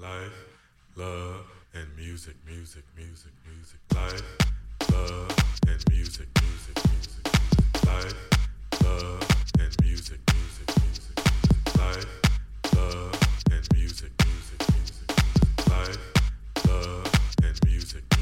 Life, love, and music, music, music, music. Life, love, and music, music, music. Life, love, and music, music, music. Life, love, and music, music, music. Life, love, and music.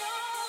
Oh,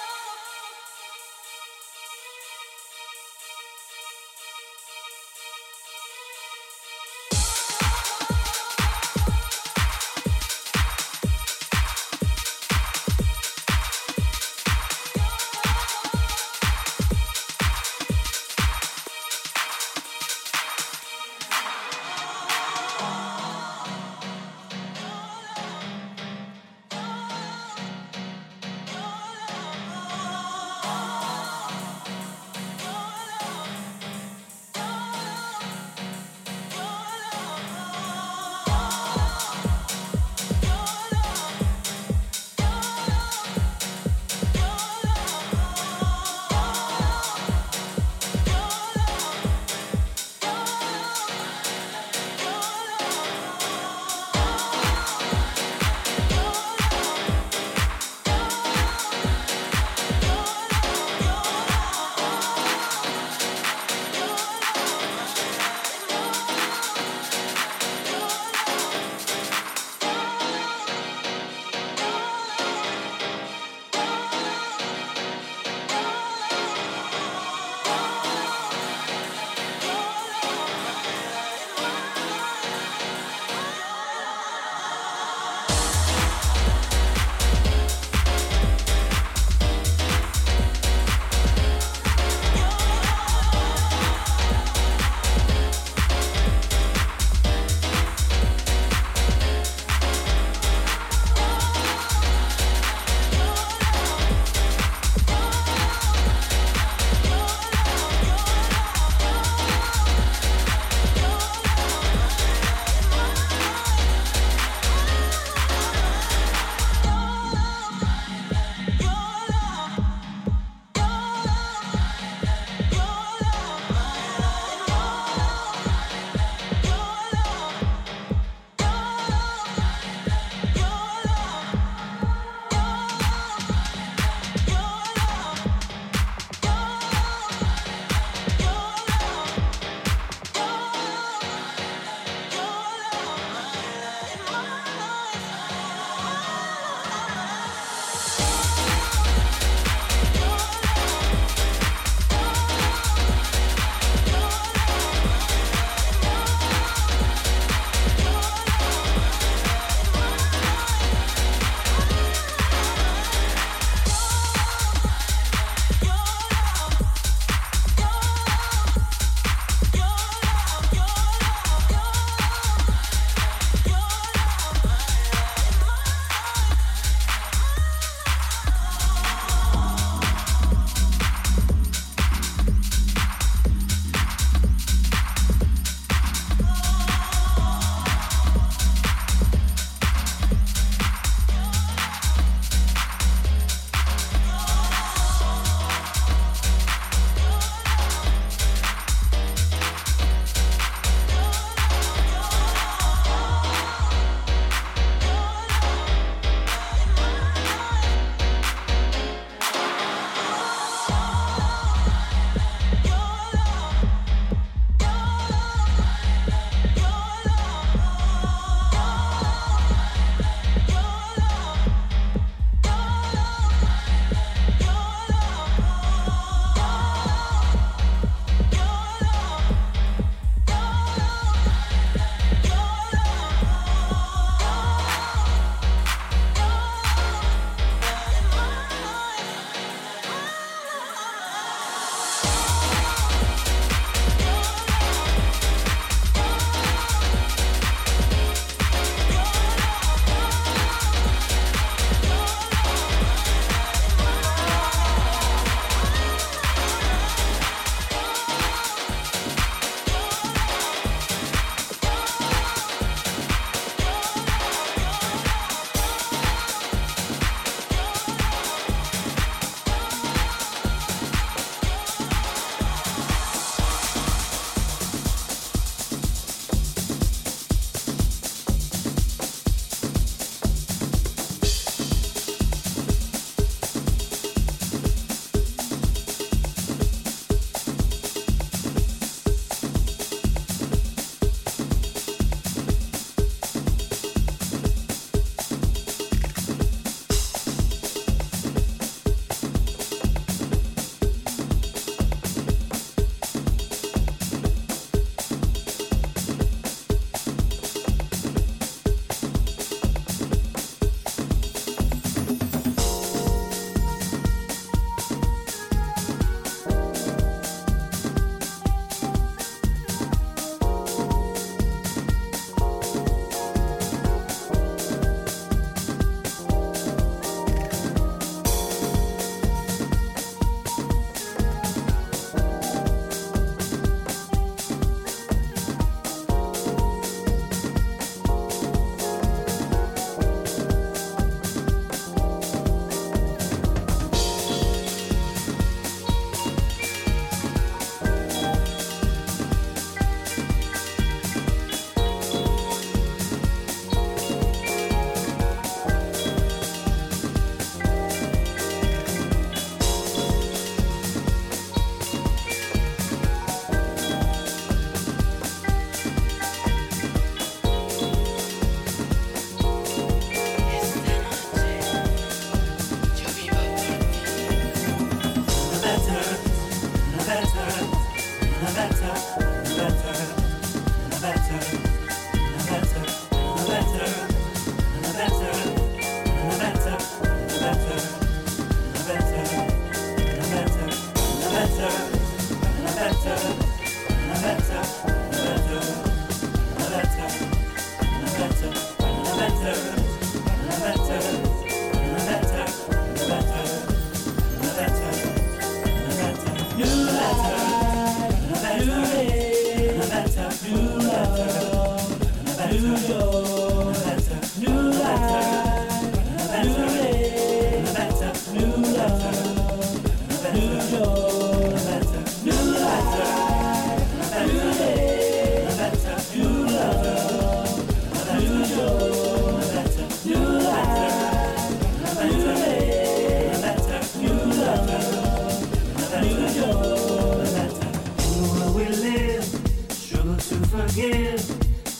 forgive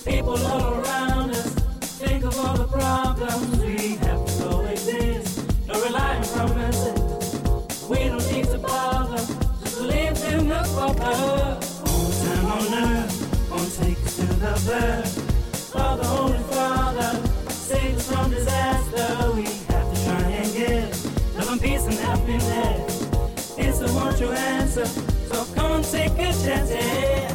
people all around us. Think of all the problems we have to go exist. No relying promises. We don't need to bother. Just live in the bubble. On time on earth, won't take us to the birth. For the Holy Father, save us from disaster. We have to try and give love and peace and happiness. It's the one true answer. So come take a chance.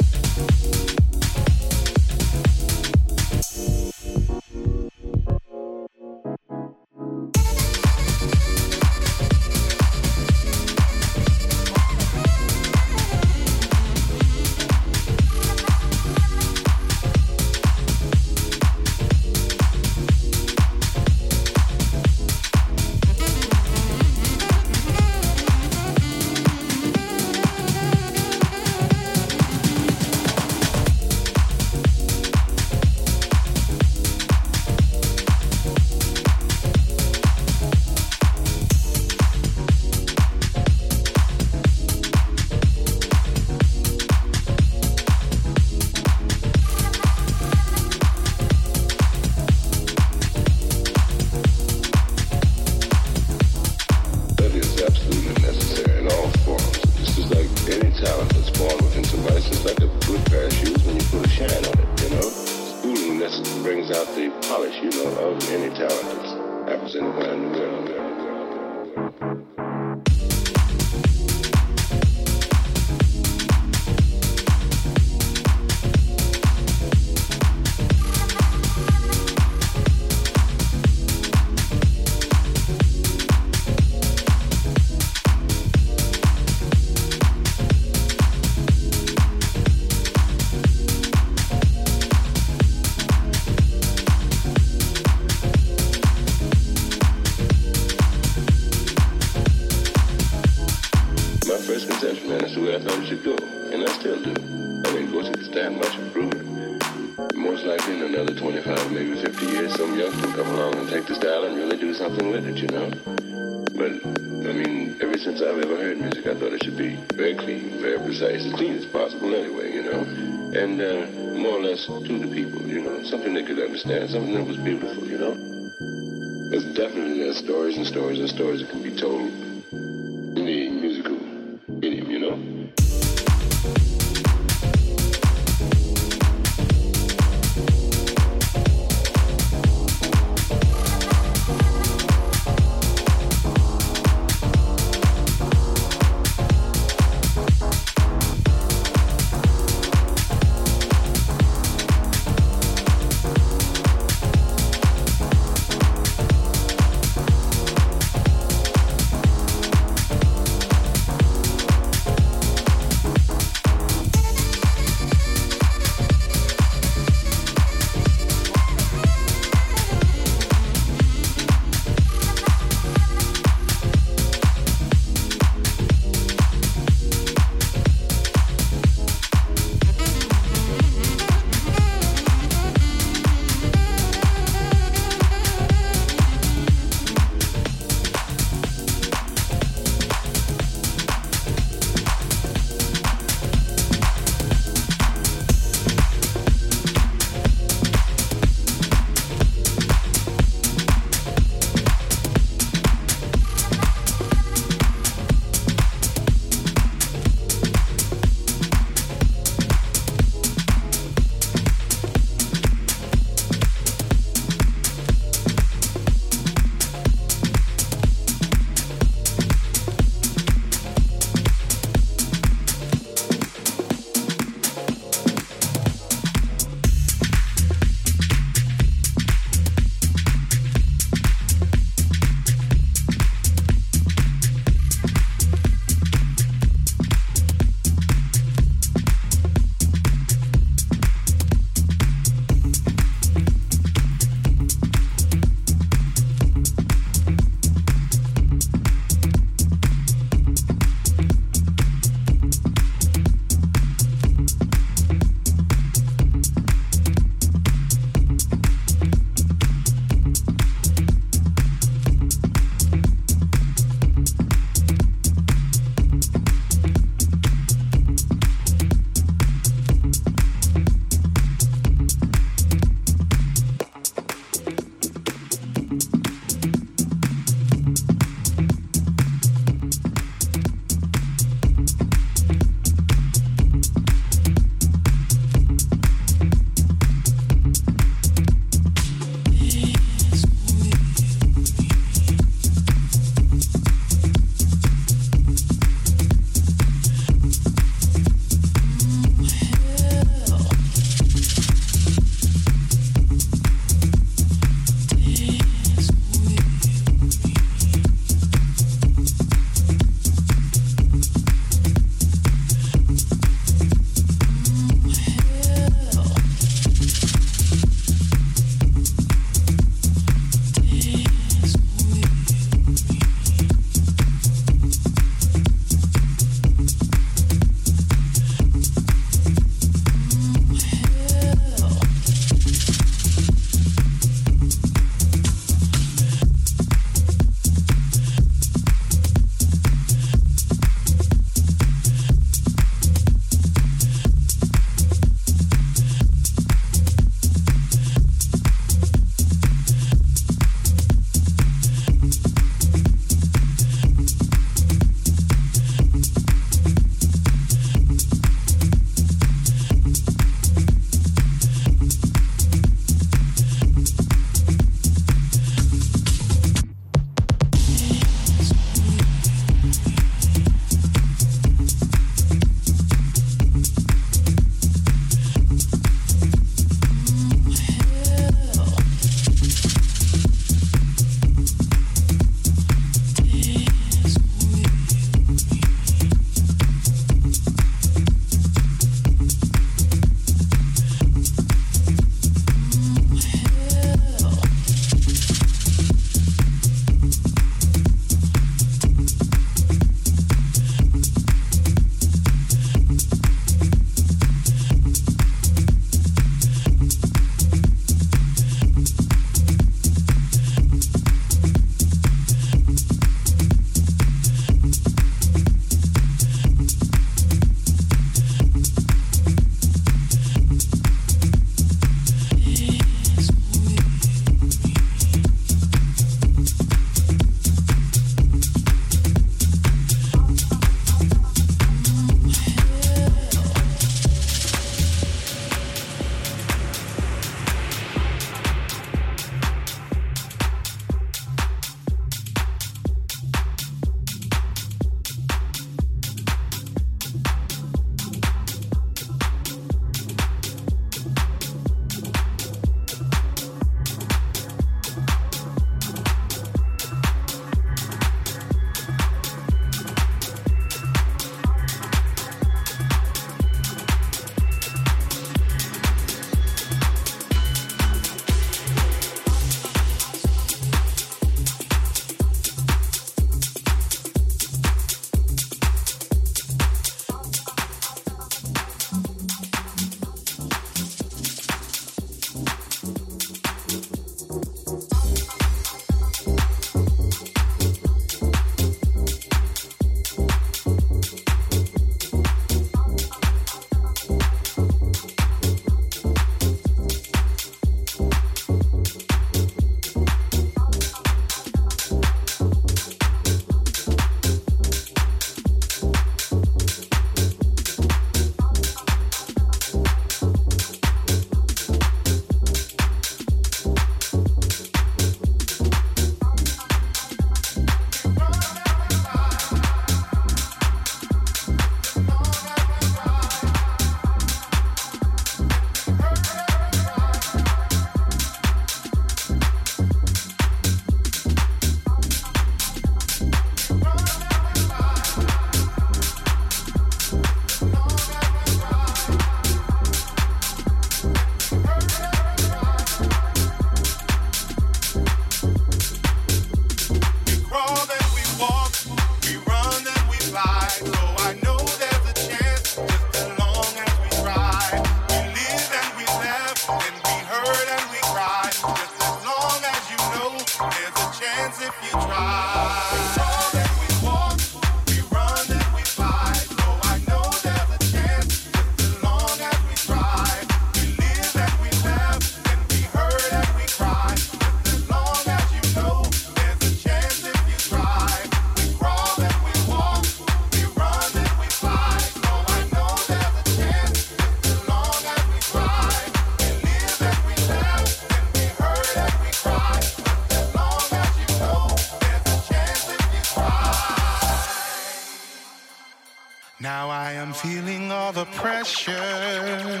pressure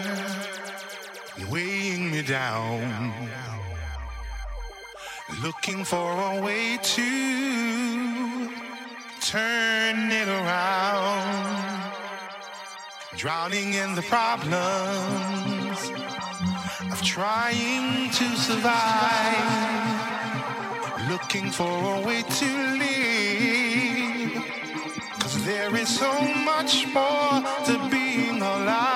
weighing me down. Looking for a way to turn it around. Drowning in the problems of trying to survive. Looking for a way to live. Cause there is so much more alive.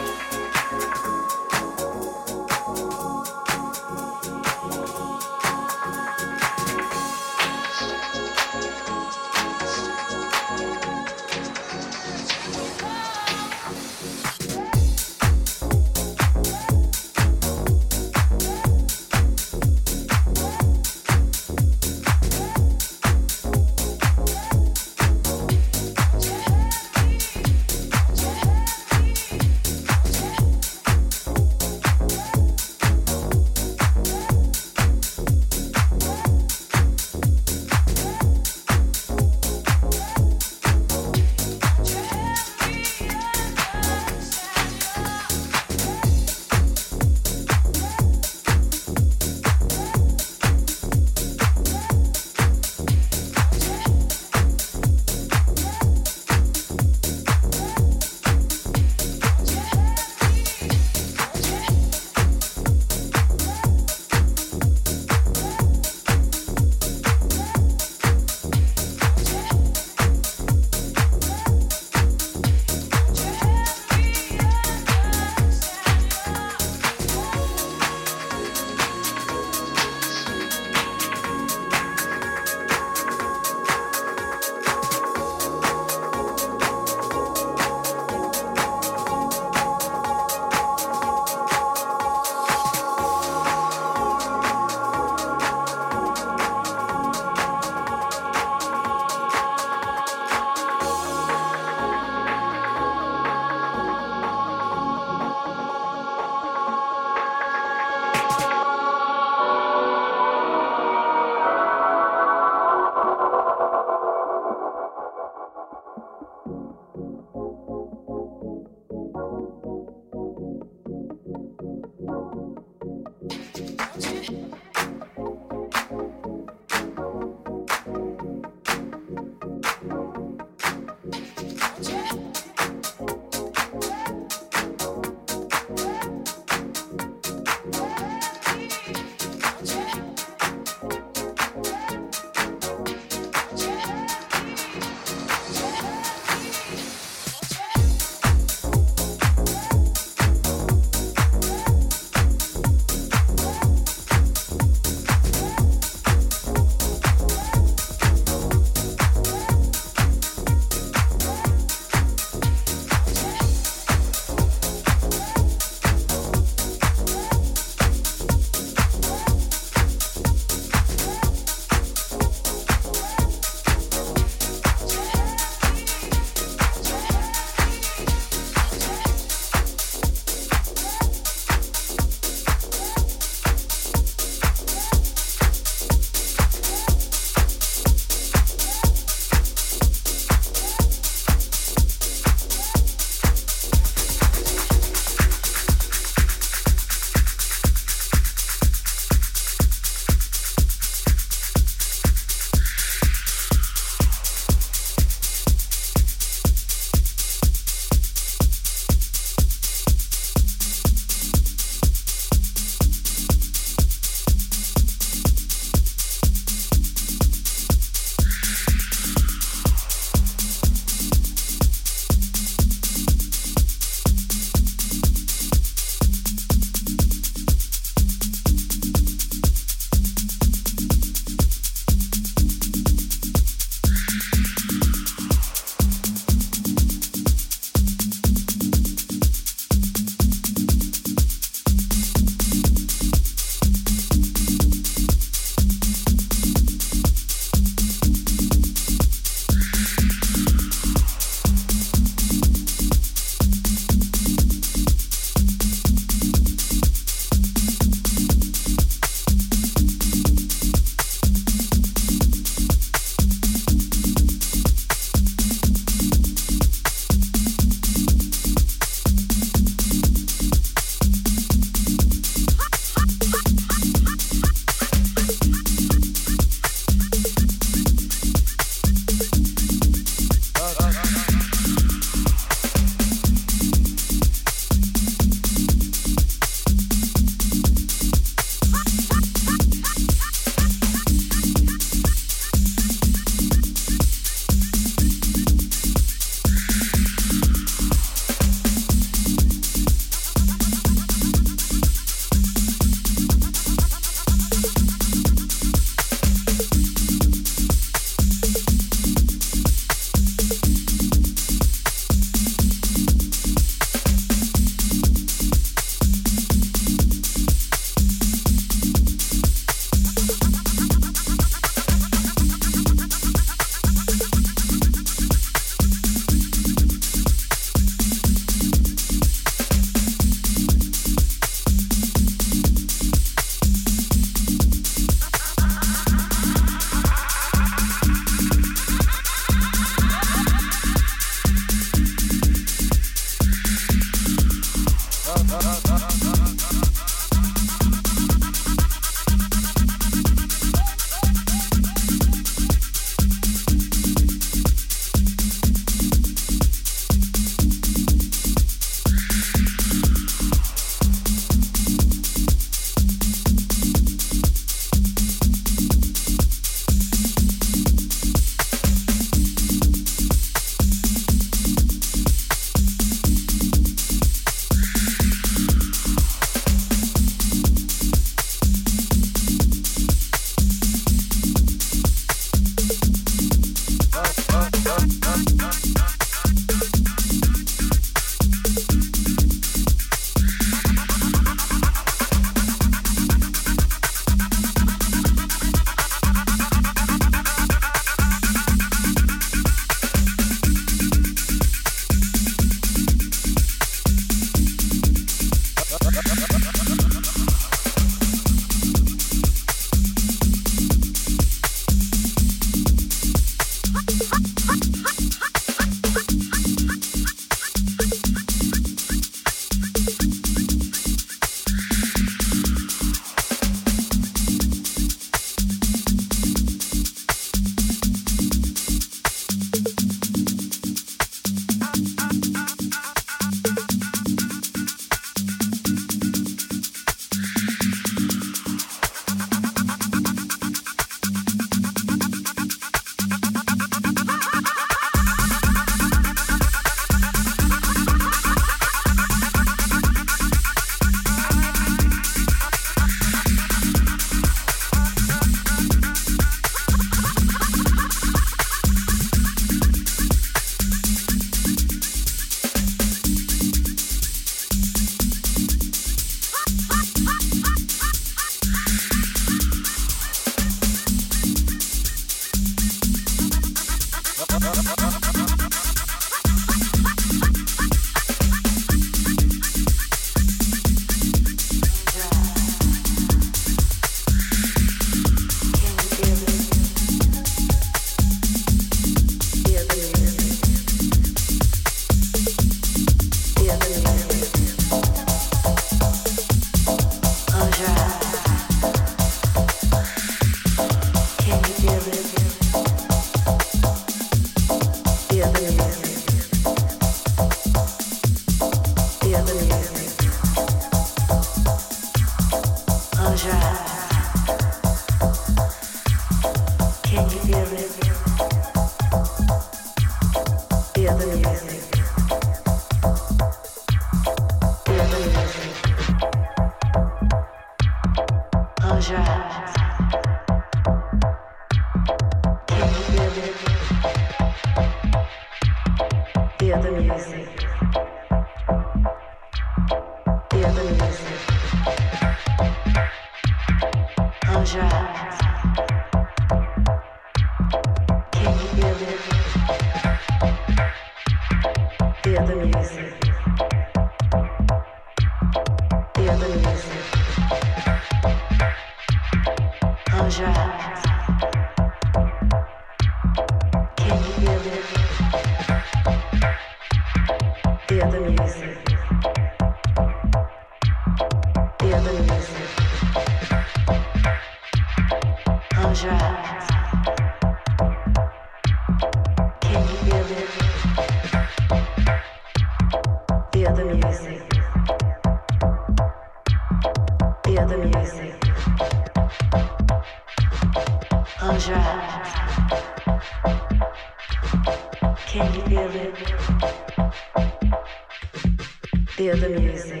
the music.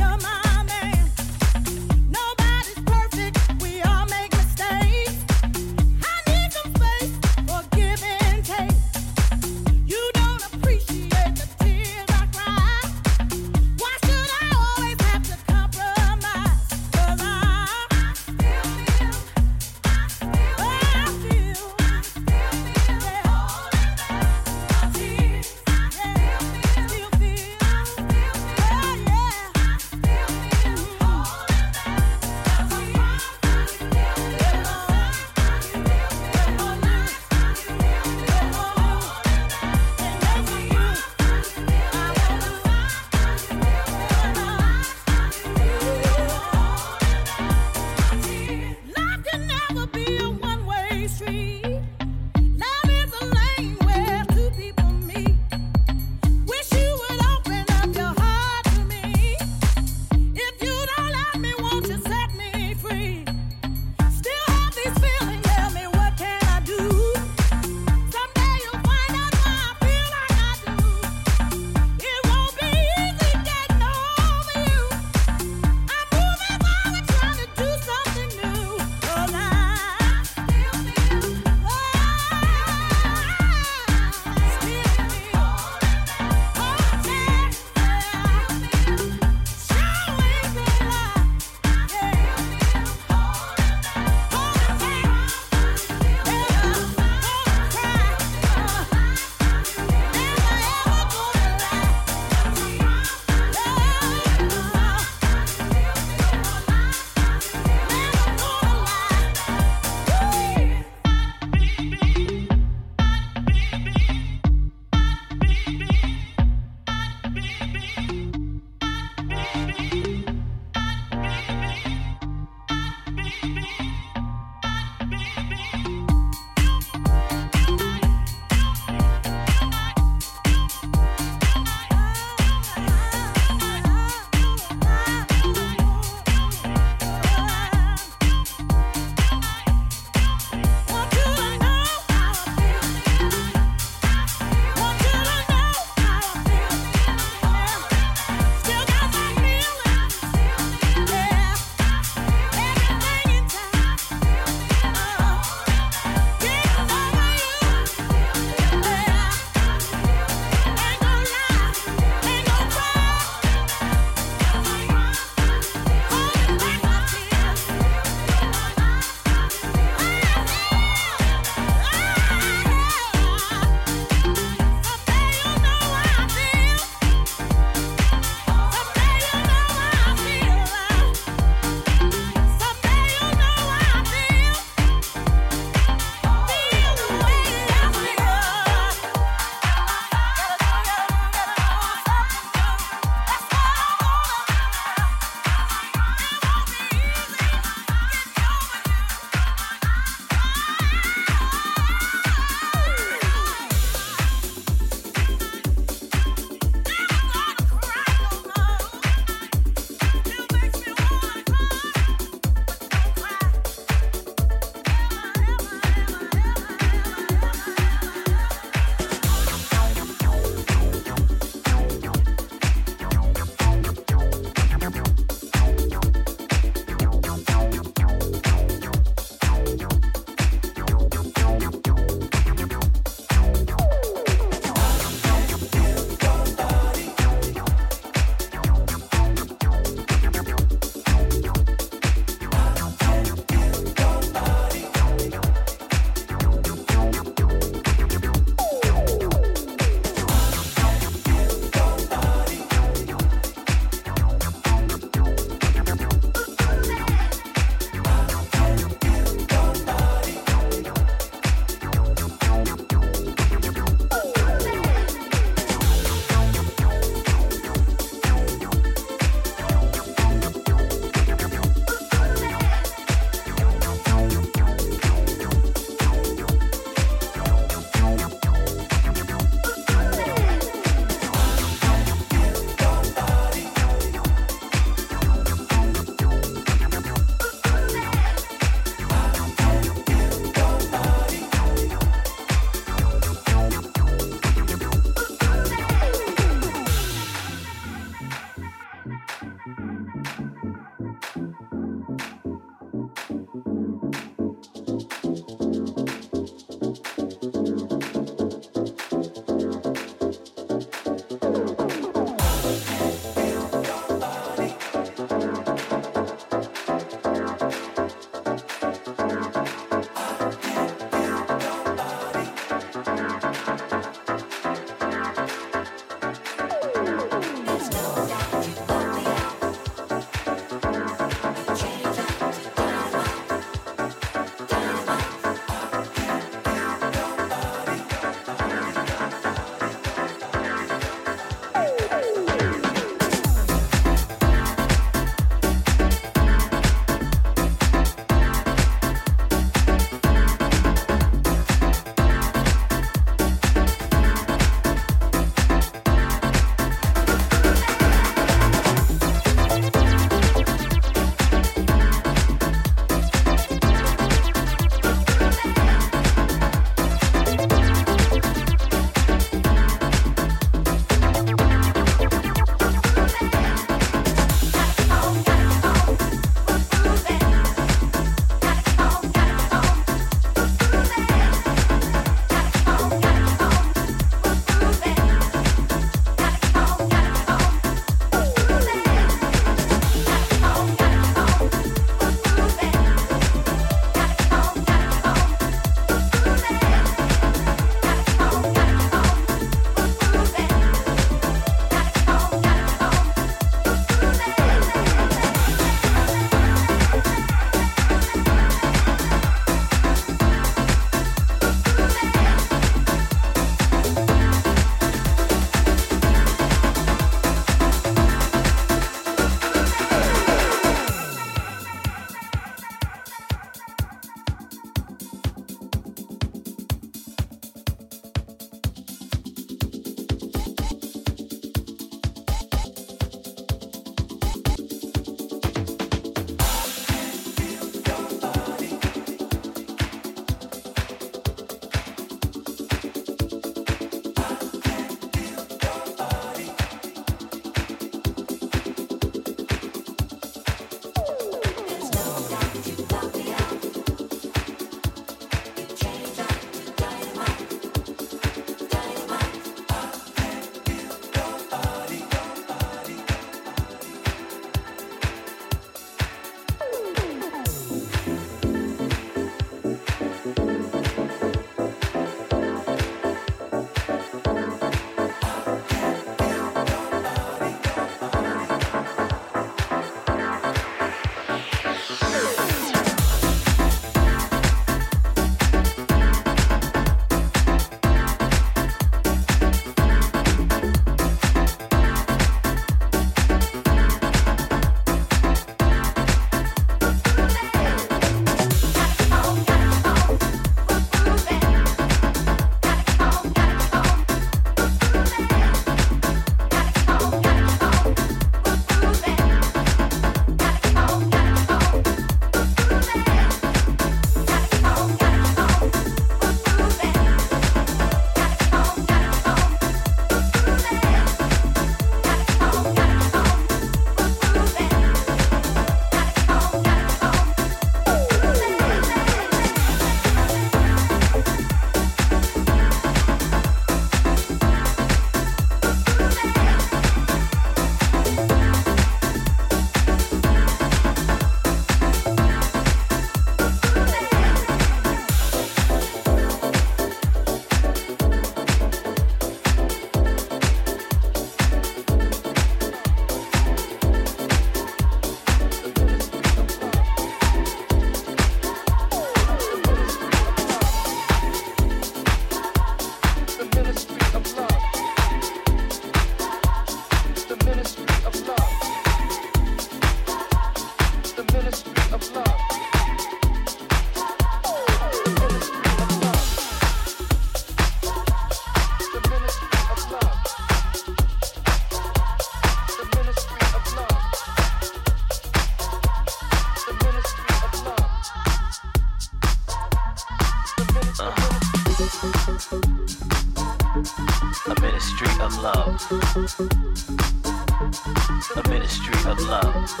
A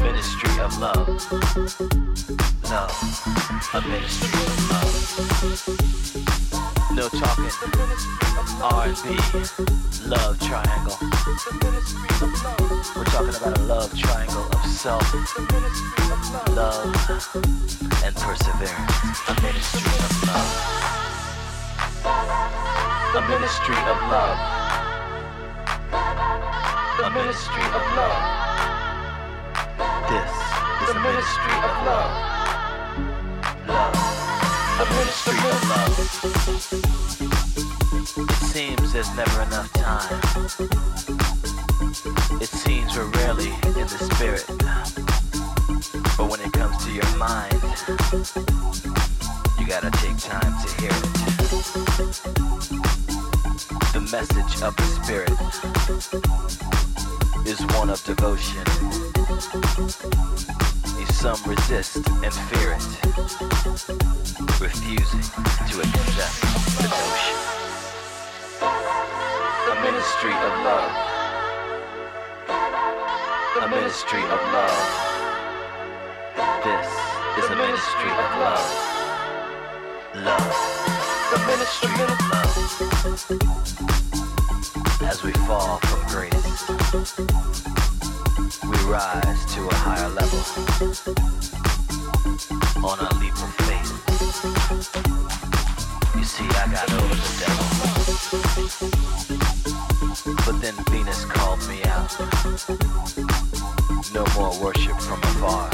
ministry of love. Love. A ministry of love. No talking. R&B. Love triangle. We're talking about a love triangle of self, love, and perseverance. A ministry of love a ministry of love. Ministry of love. This is a ministry of love. Love. A ministry of love. It seems there's never enough time. It seems we're rarely in the spirit. But when it comes to your mind, you gotta take time to hear it the message of the Spirit is one of devotion. If some resist and fear it, refusing to accept the notion. A ministry of love. A ministry of love. This is a ministry of love. Love the ministry of love. As we fall from grace, we rise to a higher level on a leap of faith. You see, I got over the devil. But then Venus called me out. No more worship from afar.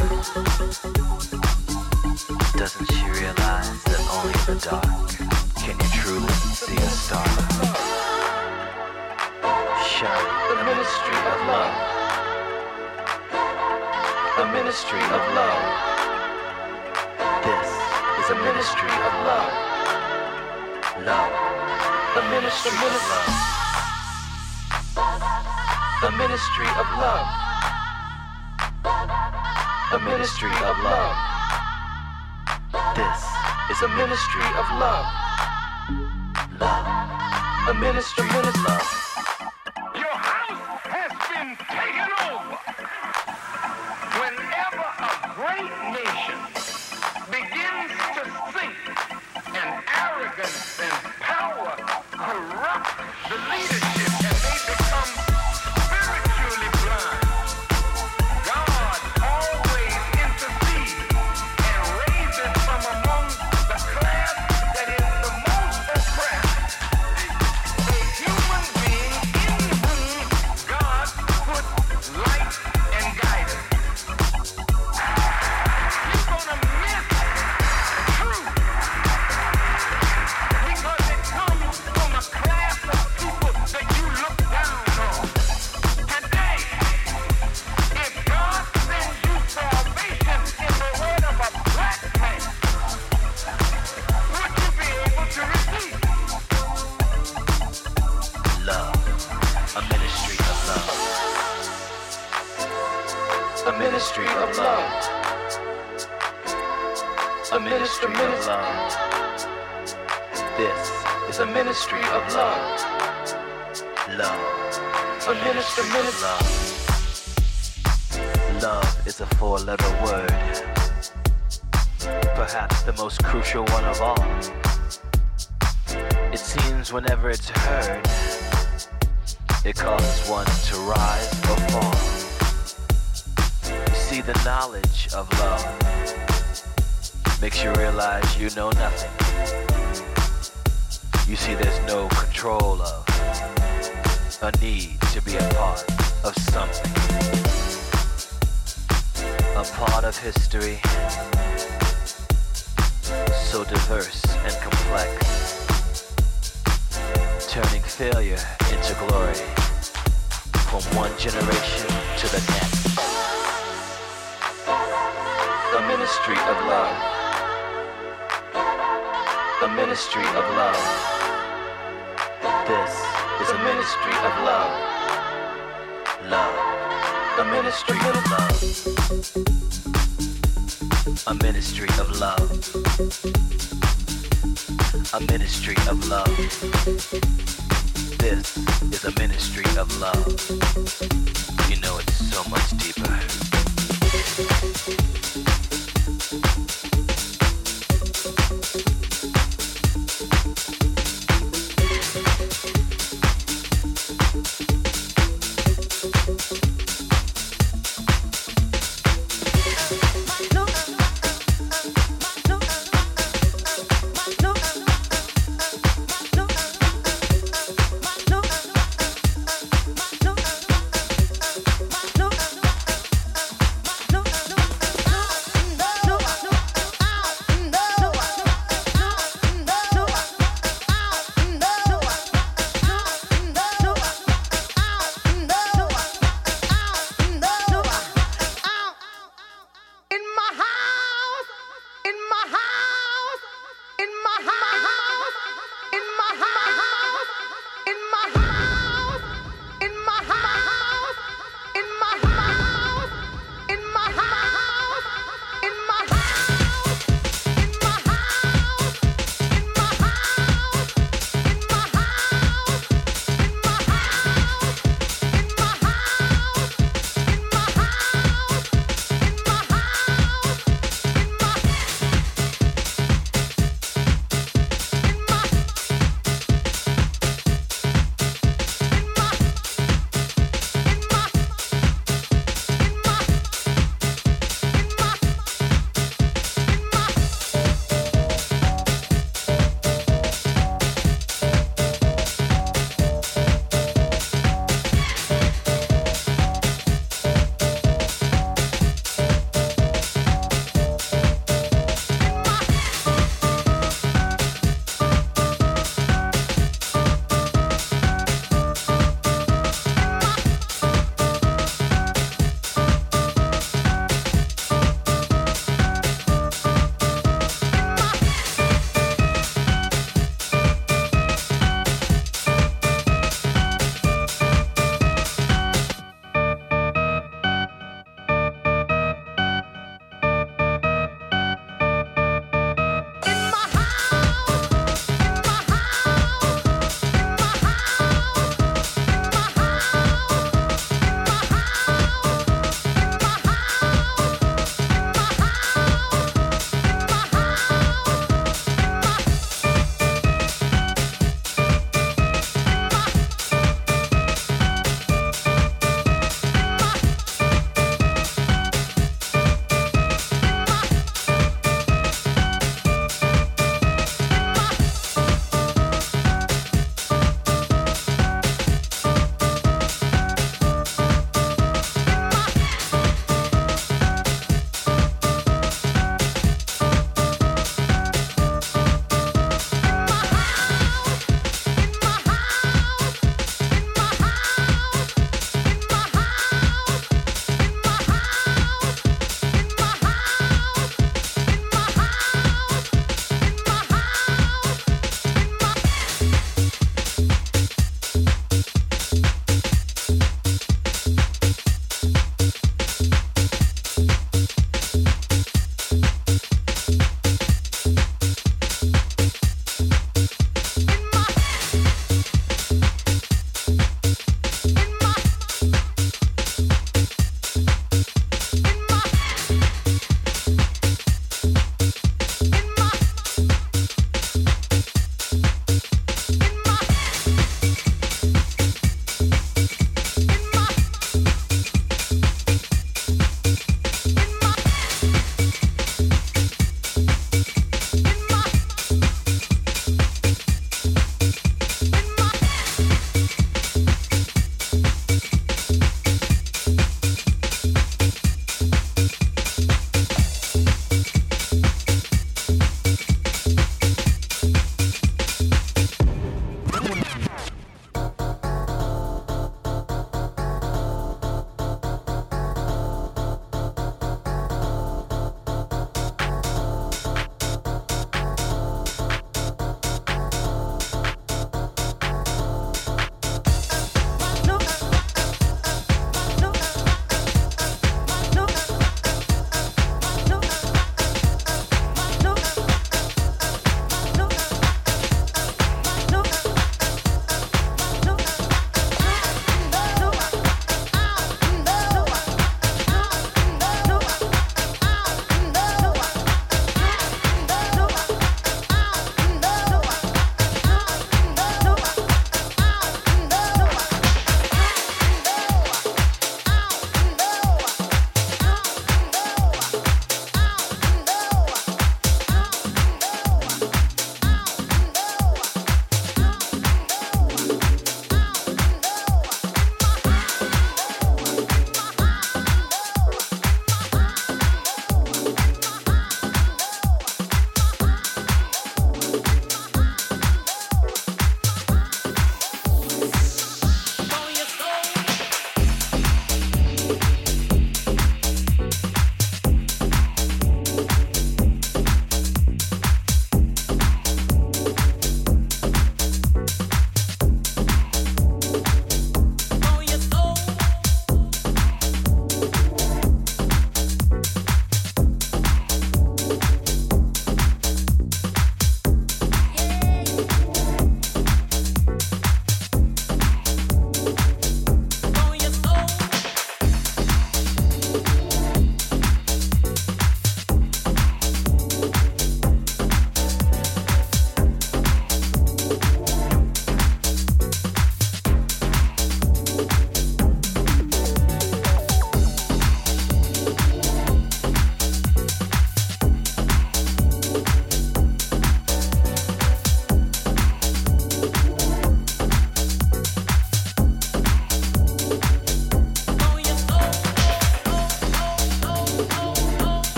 Ministry of love. This is a ministry of love. Love. The ministry of love. The ministry of love. A ministry of love. This is a ministry of love love. A ministry of love.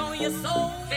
Oh,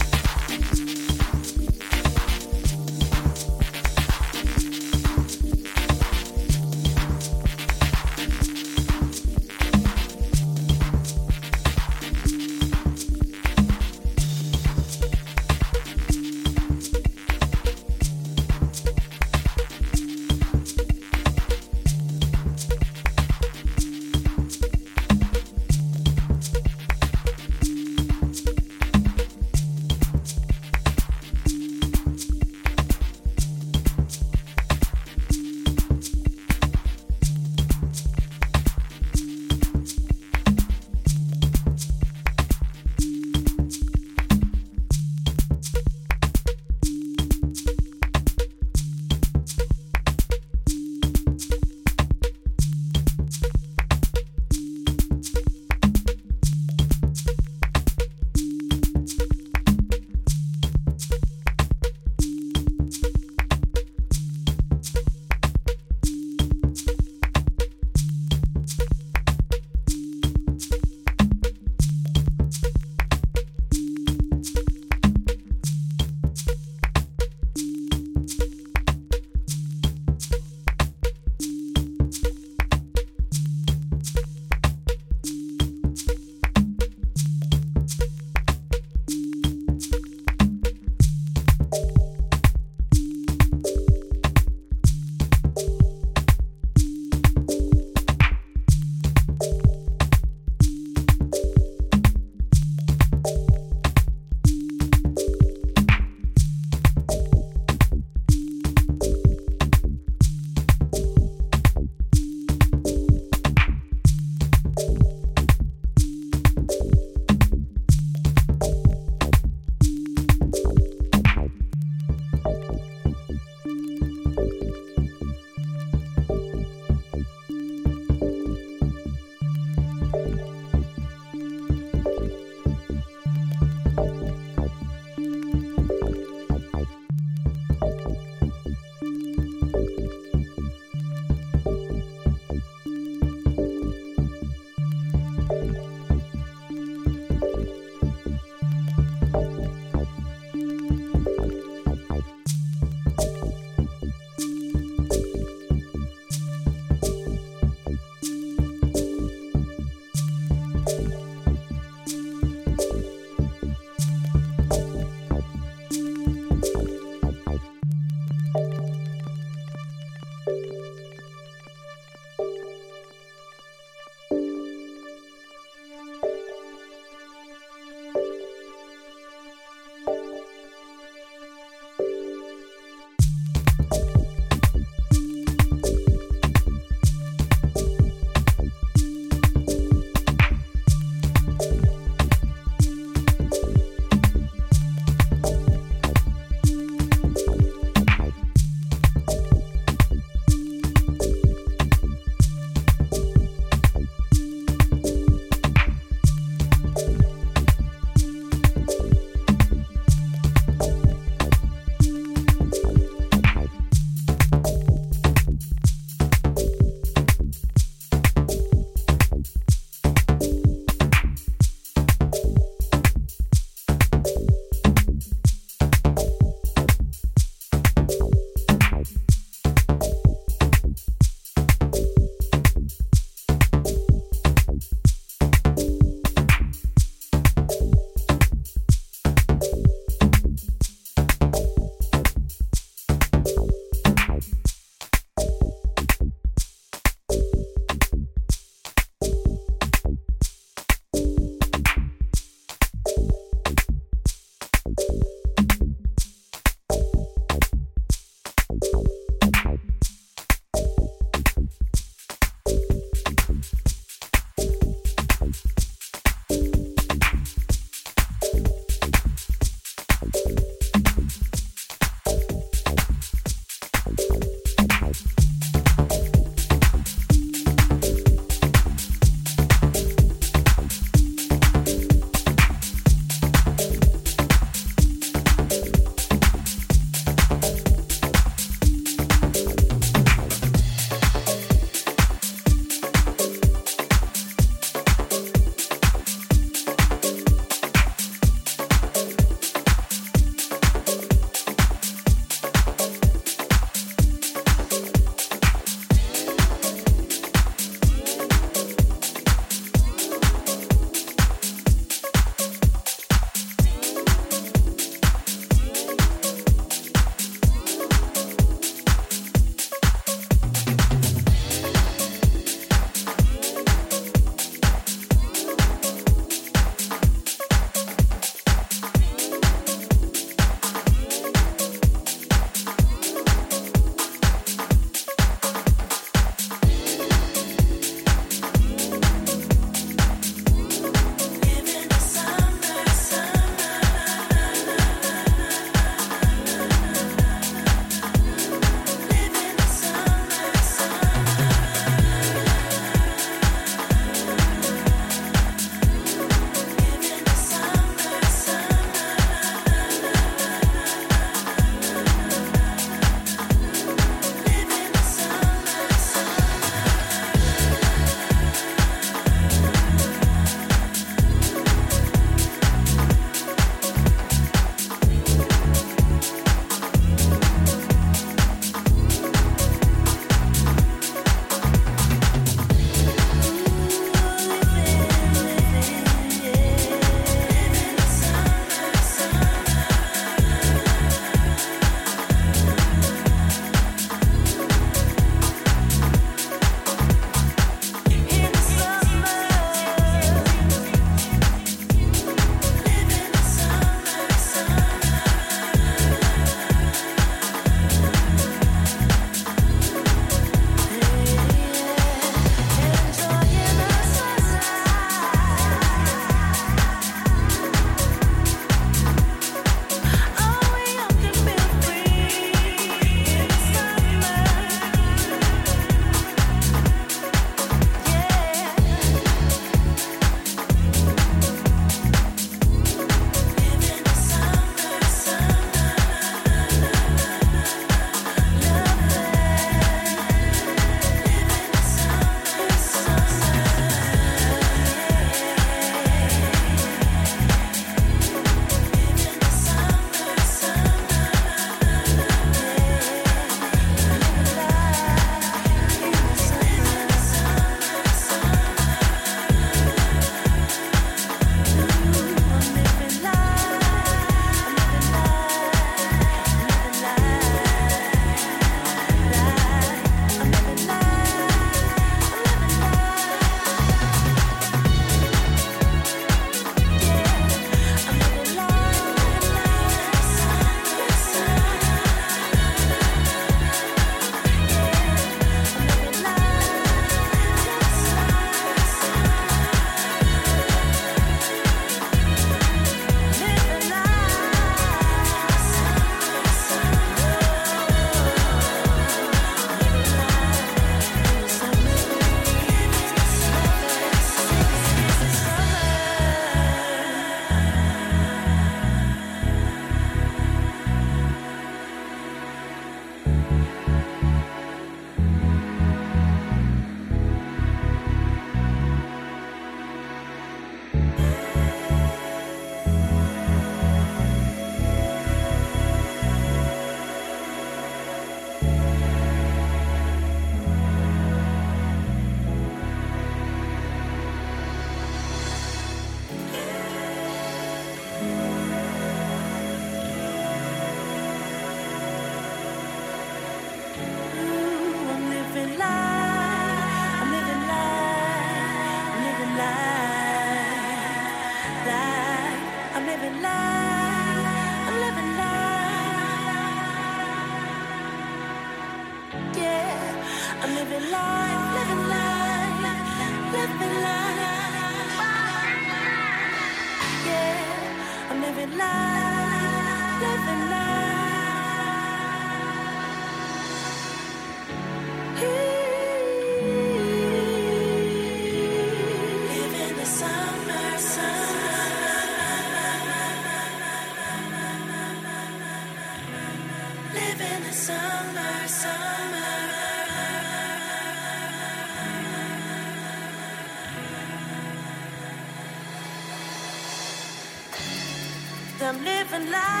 I'm